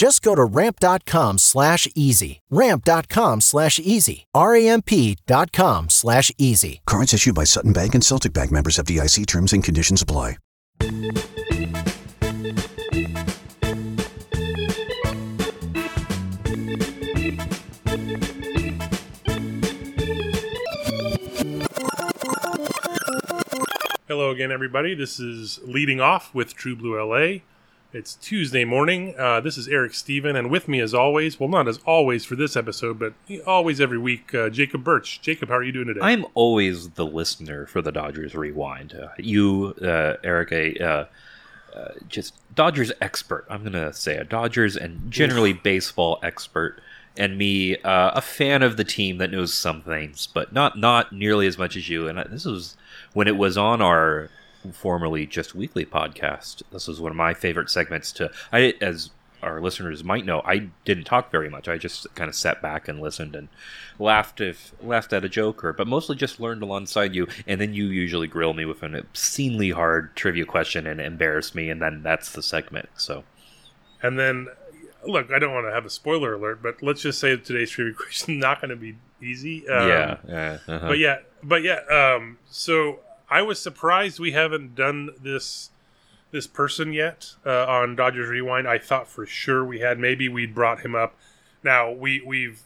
Just go to ramp.com slash easy. Ramp.com slash easy. R-A-M-P.com slash easy. Cards issued by Sutton Bank and Celtic Bank members of DIC terms and conditions apply. Hello again, everybody. This is leading off with True Blue LA. It's Tuesday morning. Uh, this is Eric Stephen, and with me, as always, well, not as always for this episode, but always every week, uh, Jacob Burch. Jacob, how are you doing today? I'm always the listener for the Dodgers Rewind. Uh, you, uh, Eric, a uh, uh, just Dodgers expert. I'm going to say a Dodgers and generally baseball expert. And me, a fan of the team that knows some things, but not not nearly as much as you. And this was when it was on our formerly just weekly podcast. This was one of my favorite segments to I as our listeners might know, I didn't talk very much. I just kind of sat back and listened and laughed if laughed at a joke or but mostly just learned alongside you and then you usually grill me with an obscenely hard trivia question and embarrass me and then that's the segment. So And then look, I don't want to have a spoiler alert, but let's just say today's trivia question is not going to be easy. Um, yeah, yeah. Uh-huh. But yeah, but yeah. Um, so I was surprised we haven't done this this person yet uh, on Dodgers Rewind. I thought for sure we had. Maybe we'd brought him up. Now we we've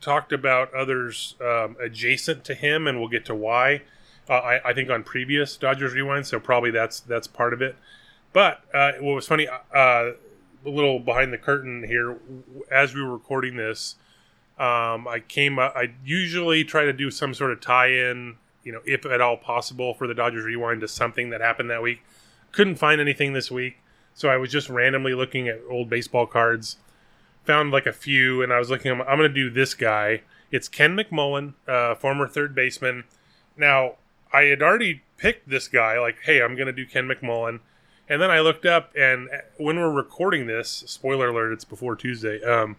talked about others um, adjacent to him, and we'll get to why. Uh, I, I, think on previous Dodgers Rewind, so probably that's that's part of it. But uh, what was funny, uh, a little behind the curtain here, as we were recording this, um, I came. I usually try to do some sort of tie-in, you know, if at all possible, for the Dodgers Rewind to something that happened that week. Couldn't find anything this week, so I was just randomly looking at old baseball cards. Found like a few, and I was looking. I'm going to do this guy. It's Ken McMullen, uh, former third baseman. Now, I had already picked this guy. Like, hey, I'm going to do Ken McMullen. And then I looked up, and when we're recording this, spoiler alert, it's before Tuesday. Um,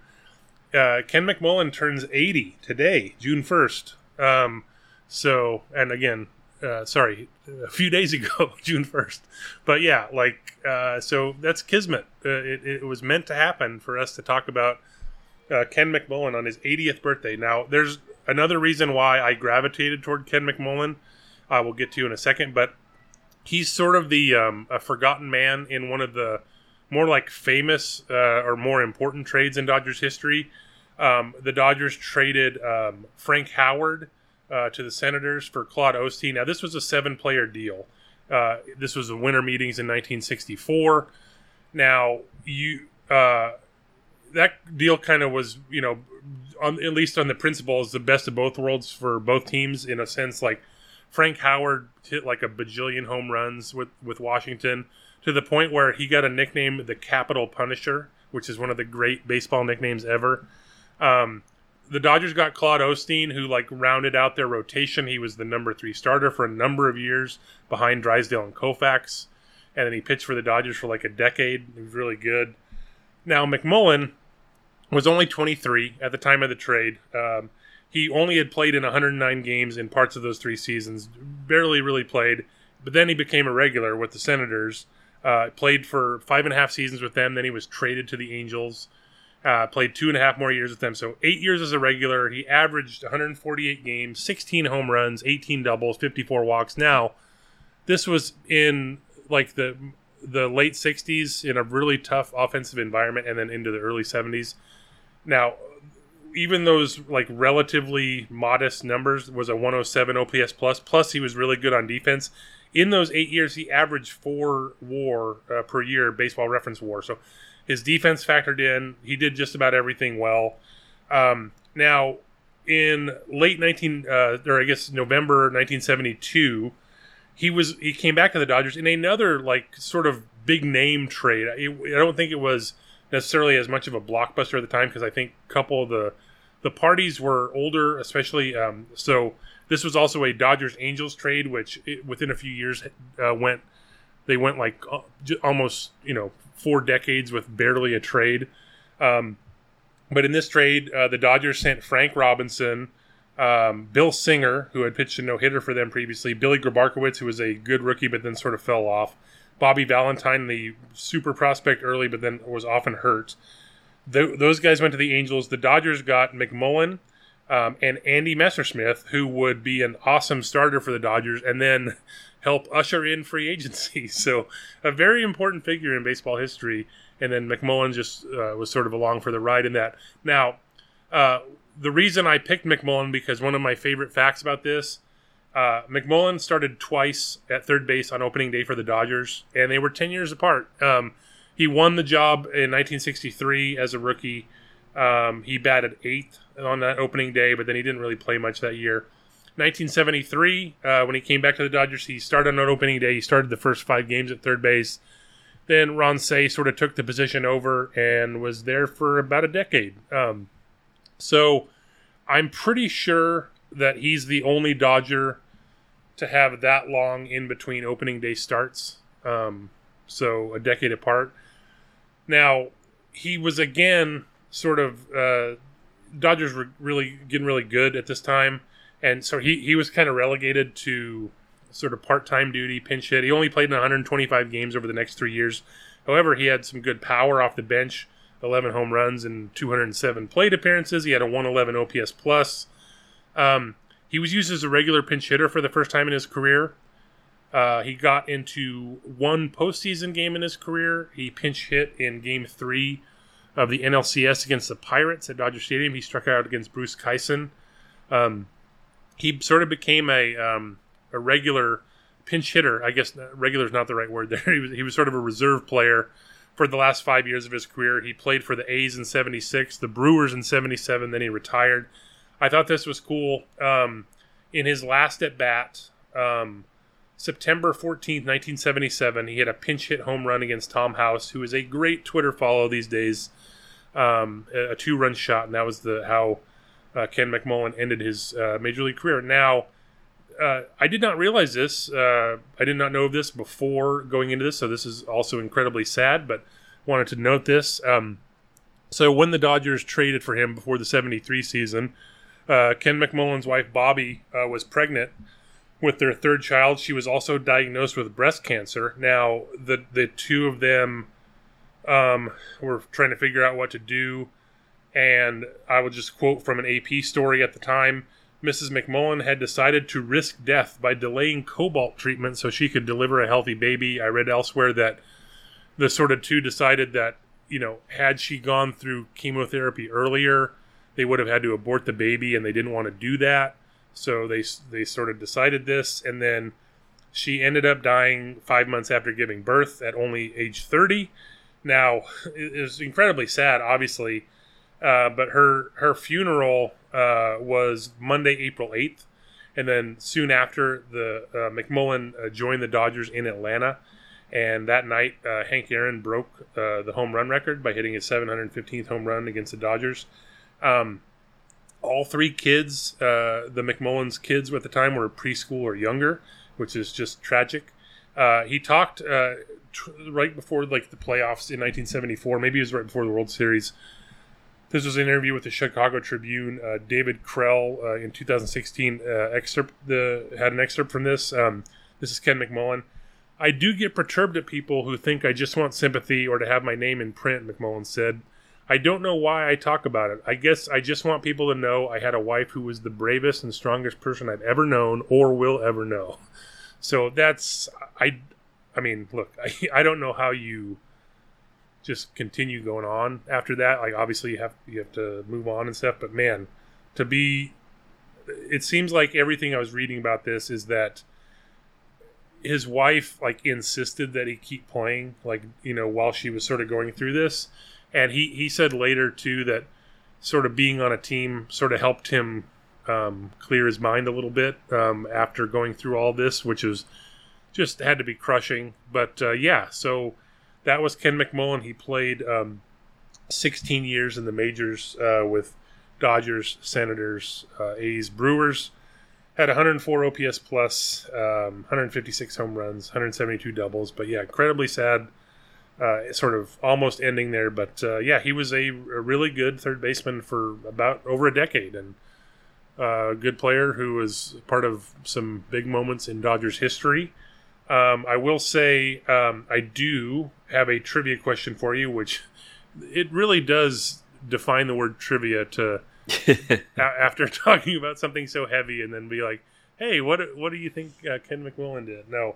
uh, Ken McMullen turns 80 today, June 1st. Um, so, and again, uh, sorry, a few days ago, June 1st. But yeah, like, uh, so that's Kismet. Uh, it, it, was meant to happen for us to talk about uh, Ken McMullen on his 80th birthday. Now, there's another reason why I gravitated toward Ken McMullen. I will get to in a second, but he's sort of the um, a forgotten man in one of the more like famous uh, or more important trades in Dodgers history. Um, the Dodgers traded um, Frank Howard uh, to the Senators for Claude Osteen. Now, this was a seven player deal. Uh, this was the winter meetings in 1964. Now, you uh, that deal kind of was, you know, on, at least on the principles, the best of both worlds for both teams in a sense. Like Frank Howard hit like a bajillion home runs with with Washington to the point where he got a nickname, the Capital Punisher, which is one of the great baseball nicknames ever. Um, the Dodgers got Claude Osteen, who like rounded out their rotation. He was the number three starter for a number of years behind Drysdale and Koufax, and then he pitched for the Dodgers for like a decade. He was really good. Now McMullen was only 23 at the time of the trade. Um, he only had played in 109 games in parts of those three seasons, barely really played. But then he became a regular with the Senators. Uh, played for five and a half seasons with them. Then he was traded to the Angels. Uh, played two and a half more years with them. So eight years as a regular. He averaged 148 games, 16 home runs, 18 doubles, 54 walks. Now, this was in like the the late 60s in a really tough offensive environment, and then into the early 70s. Now, even those like relatively modest numbers was a 107 OPS plus. Plus, he was really good on defense. In those eight years, he averaged four WAR uh, per year, Baseball Reference WAR. So his defense factored in. He did just about everything well. Um, now, in late 19, uh, or I guess November 1972, he was he came back to the Dodgers in another like sort of big name trade. I, don't think it was necessarily as much of a blockbuster at the time because I think a couple of the the parties were older, especially um, so. This was also a Dodgers Angels trade, which it, within a few years uh, went they went like uh, almost you know four decades with barely a trade. Um, but in this trade, uh, the Dodgers sent Frank Robinson, um, Bill Singer, who had pitched a no hitter for them previously, Billy Grabarkewitz, who was a good rookie but then sort of fell off, Bobby Valentine, the super prospect early but then was often hurt. Th- those guys went to the Angels. The Dodgers got McMullen um, and Andy Messersmith, who would be an awesome starter for the Dodgers, and then help usher in free agency. So, a very important figure in baseball history. And then McMullen just uh, was sort of along for the ride in that. Now, uh, the reason I picked McMullen because one of my favorite facts about this uh, McMullen started twice at third base on opening day for the Dodgers, and they were 10 years apart. Um, he won the job in 1963 as a rookie. Um, he batted eighth on that opening day, but then he didn't really play much that year. 1973, uh, when he came back to the Dodgers, he started on opening day. He started the first five games at third base. Then Ron Cey sort of took the position over and was there for about a decade. Um, so I'm pretty sure that he's the only Dodger to have that long in between opening day starts. Um, so a decade apart. Now, he was again sort of. Uh, Dodgers were really getting really good at this time. And so he, he was kind of relegated to sort of part-time duty pinch hit. He only played in 125 games over the next three years. However he had some good power off the bench 11 home runs and 207 plate appearances. He had a 111 ops plus. Um, he was used as a regular pinch hitter for the first time in his career. Uh, he got into one postseason game in his career. He pinch hit in game three of the nlcs against the pirates at dodger stadium he struck out against bruce Kison. Um, he sort of became a um, a regular pinch hitter. I guess regular is not the right word there. He was he was sort of a reserve player for the last five years of his career. He played for the A's in '76, the Brewers in '77. Then he retired. I thought this was cool. Um, in his last at bat, um, September 14th, 1977, he had a pinch hit home run against Tom House, who is a great Twitter follow these days. Um, a, two run shot, and that was the how uh, Ken McMullen ended his uh, major league career. Now, uh, I did not realize this. Uh, I did not know of this before going into this, so this is also incredibly sad. But wanted to note this. Um, so when the Dodgers traded for him before the '73 season, uh, Ken McMullen's wife Bobby uh, was pregnant with their third child. She was also diagnosed with breast cancer. Now the the two of them um, were trying to figure out what to do and I will just quote from an AP story at the time. Mrs. McMullen had decided to risk death by delaying cobalt treatment so she could deliver a healthy baby. I read elsewhere that the sort of two decided that, you know, had she gone through chemotherapy earlier, they would have had to abort the baby and they didn't want to do that. So they they sort of decided this and then she ended up dying 5 months after giving birth at only age 30. Now, it was incredibly sad obviously, uh, but her her funeral uh, was Monday, April 8th. And then soon after, the uh, McMullen uh, joined the Dodgers in Atlanta. And that night, uh, Hank Aaron broke uh, the home run record by hitting his 715th home run against the Dodgers. Um, all three kids, uh, the McMullens kids at the time, were preschool or younger, which is just tragic. Uh, he talked uh, tr- right before like the playoffs in 1974. Maybe it was right before the World Series. This was an interview with the Chicago Tribune. Uh, David Krell uh, in 2016 uh, excerpt the had an excerpt from this. Um, this is Ken McMullen. I do get perturbed at people who think I just want sympathy or to have my name in print, McMullen said. I don't know why I talk about it. I guess I just want people to know I had a wife who was the bravest and strongest person I've ever known or will ever know. So that's I I mean, look, I, I don't know how you just continue going on after that. Like obviously you have you have to move on and stuff, but man, to be it seems like everything I was reading about this is that his wife like insisted that he keep playing like you know while she was sort of going through this and he he said later too that sort of being on a team sort of helped him um, clear his mind a little bit um, after going through all this which was just had to be crushing. But uh, yeah so that was ken mcmullen. He played um, 16 years in the majors uh, with dodgers senators uh, a's brewers. Had 104 OPS plus, um, 156 home runs, 172 doubles. But yeah, incredibly sad, uh, sort of almost ending there. But uh, yeah, he was a, a, really good third baseman for about over a decade and uh, a good player who was part of some big moments in Dodgers history. Um, I will say um, I do have a trivia question for you, which it really does define the word trivia to after talking about something so heavy and then be like, "Hey, what what do you think uh, Ken McMullen did?" No.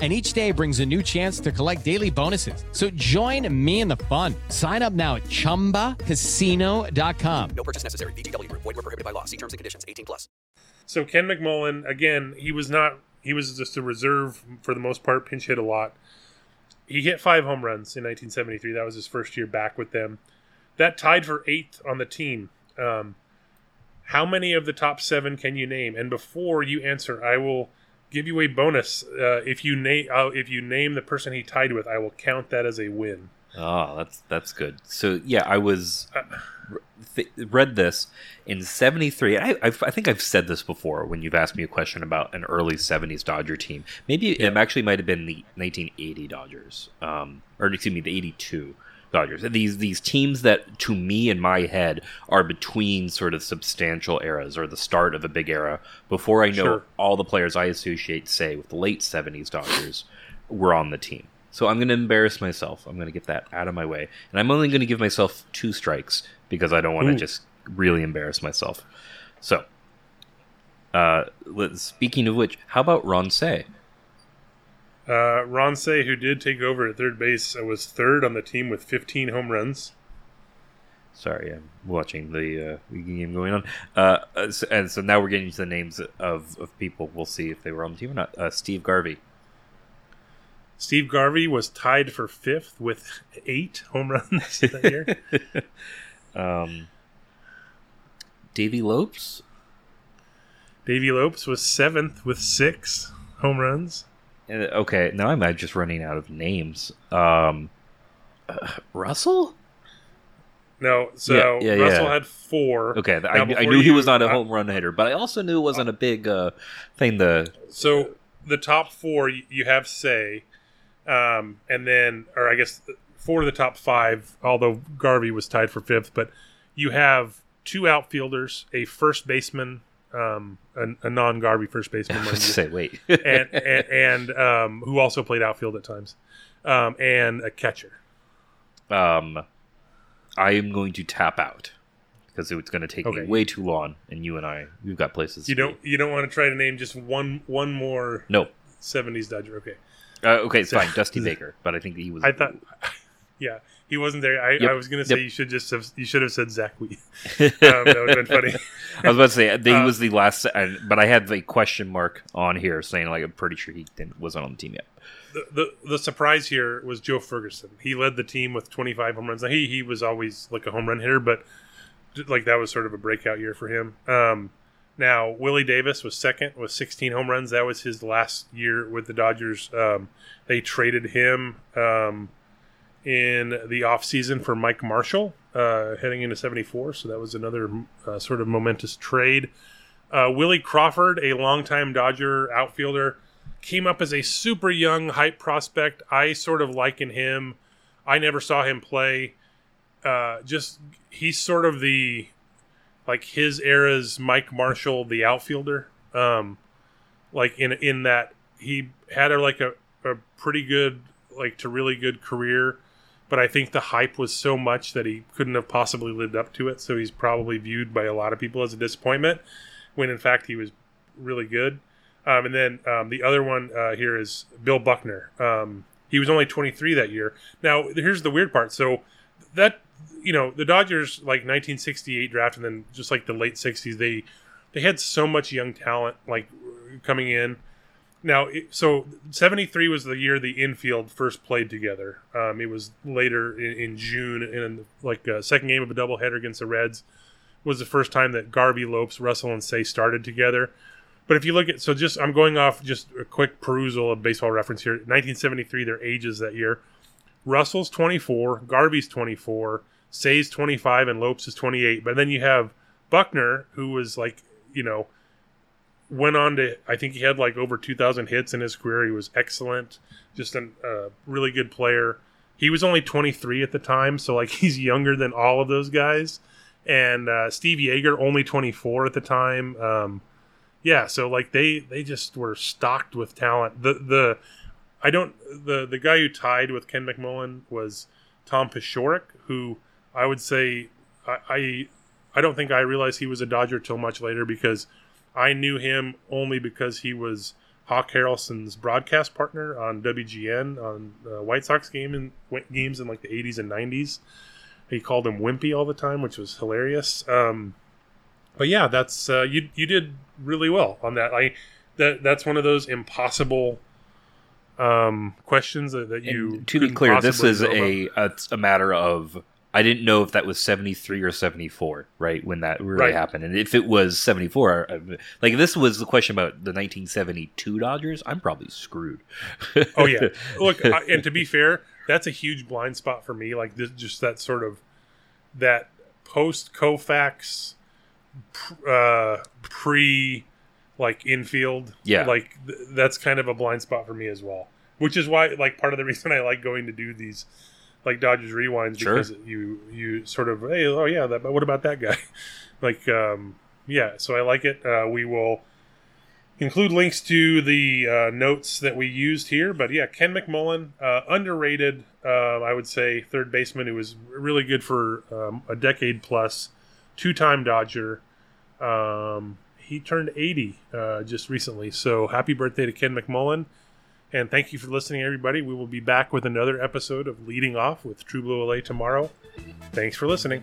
and each day brings a new chance to collect daily bonuses. So join me in the fun. Sign up now at chumbacasino.com. No purchase necessary. VGW Group. Void were prohibited by law. See terms and conditions. 18 plus. So Ken McMullen, again, he was not. He was just a reserve for the most part. Pinch hit a lot. He hit five home runs in 1973. That was his first year back with them. That tied for eighth on the team. Um, how many of the top seven can you name? And before you answer, I will give you a bonus uh, if you name uh, if you name the person he tied with. I will count that as a win. Oh, that's that's good. So yeah, I was th- read this in '73. I I've, i think I've said this before when you've asked me a question about an early '70s Dodger team. Maybe yeah. it actually might have been the 1980 Dodgers, um, or excuse me, the '82 Dodgers. These these teams that to me in my head are between sort of substantial eras or the start of a big era before I know sure. all the players I associate say with the late 70s Dodgers were on the team. So I'm going to embarrass myself. I'm going to get that out of my way. And I'm only going to give myself two strikes because I don't want to just really embarrass myself. So uh, speaking of which, how about Ron Cey? Uh, Ron Cey, who did take over at third base, was third on the team with 15 home runs. Sorry, I'm watching the uh, game going on. Uh, uh and so now we're getting to the names of, of people. We'll see if they were on the team or not. Uh, Steve Garvey. Steve Garvey was tied for fifth with eight home runs that year. Um, Davy Lopes. Davy Lopes was seventh with six home runs. Uh, Okay, now I'm just running out of names. Um, uh, Russell. No, so Yeah, yeah, Russell yeah. had four. Okay, I, I knew he was not a home run hitter, but I also knew it wasn't a big uh, thing. The So the top four, you have Cey, um, and then, or I guess four of the top five, although Garvey was tied for fifth, but you have two outfielders, a first baseman, um, a, a non-Garvey first baseman, I mind say, wait. and and, and um, who also played outfield at times, um, and a catcher. um, I am going to tap out because it's going to take Okay. me way too long, and you and I, we've got places. You don't you don't want to try to name just one one more. No. '70s Dodger. Okay. Uh, okay, it's fine. Dusty Baker, but I think he was. I thought, yeah, he wasn't there. I, Yep, I was gonna say yep. you should just have you should have said Zack Wheat. um, that would have been funny. I was about to say he Uh, was the last, but I had the question mark on here saying like I'm pretty sure he didn't wasn't on the team yet. the, the the surprise here was Joe Ferguson. He led the team with 25 home runs. Now, he he was always like a home run hitter, but like that was sort of a breakout year for him. Um, now Willie Davis was second with 16 home runs. That was his last year with the Dodgers. Um, they traded him um, in the offseason for Mike Marshall uh, heading into 74. So that was another uh, sort of momentous trade. Uh, Willie Crawford, a longtime Dodger outfielder, came up as a super young hype prospect. I sort of liken him. I never saw him play. Uh, just he's sort of the like his era's Mike Marshall, the outfielder. Um, like in in that he had a like a, a pretty good like to really good career, but I think the hype was so much that he couldn't have possibly lived up to it. So he's probably viewed by a lot of people as a disappointment, when in fact he was really good. Um, and then um, the other one uh, here is Bill Buckner. Um, he was only 23 that year. Now, here's the weird part. So that you know the Dodgers like 1968 draft, and then just like the late 60s, they they had so much young talent like coming in. Now, so 73 was the year the infield first played together. Um, it was later in, in June, in like a second game of a doubleheader against the Reds was the first time that Garvey, Lopes, Russell, and Cey started together. But if you look at, so just I'm going off just a quick perusal of baseball reference here. 1973, their ages that year. Russell's 24, Garvey's 24, Cey's 25, and Lopes is 28. But then you have Buckner, who was like, you know, went on to, I think he had like over 2,000 hits in his career. He was excellent, just a uh, really good player. He was only 23 at the time, so like he's younger than all of those guys. And uh, Steve Yeager, only 24 at the time. Um, yeah, so like they they just were stocked with talent. The the I don't the the guy who tied with Ken McMullen was Tom Paciorek, who I would say I, I I don't think I realized he was a Dodger till much later because I knew him only because he was Hawk Harrelson's broadcast partner on WGN on uh, White Sox game in, games in like the 80s and 90s. He called him Wimpy all the time, which was hilarious. Um, but yeah, that's uh, you. You did really well on that. I that that's one of those impossible um, questions that, that you. And to be clear, this is a, a a matter of I didn't know if that was seventy three or seventy four, right? When that really Right. happened, and if it was seventy four, like this was the question about the nineteen seventy two Dodgers, I'm probably screwed. oh yeah look I, and to be fair that's a huge blind spot for me like this just that sort of that post Koufax uh pre like infield Yeah. like th- that's kind of a blind spot for me as well which is why like part of the reason i like going to do these like dodgers rewinds Sure. because you you sort of hey oh yeah that but what about that guy like um yeah so i like it uh we will include links to the uh, notes that we used here. But yeah, Ken McMullen, uh, underrated, uh, I would say, third baseman who was really good for um, a decade plus, two time Dodger. Um, he turned 80 uh, just recently. So happy birthday to Ken McMullen. And thank you for listening, everybody. We will be back with another episode of Leading Off with True Blue LA tomorrow. Thanks for listening.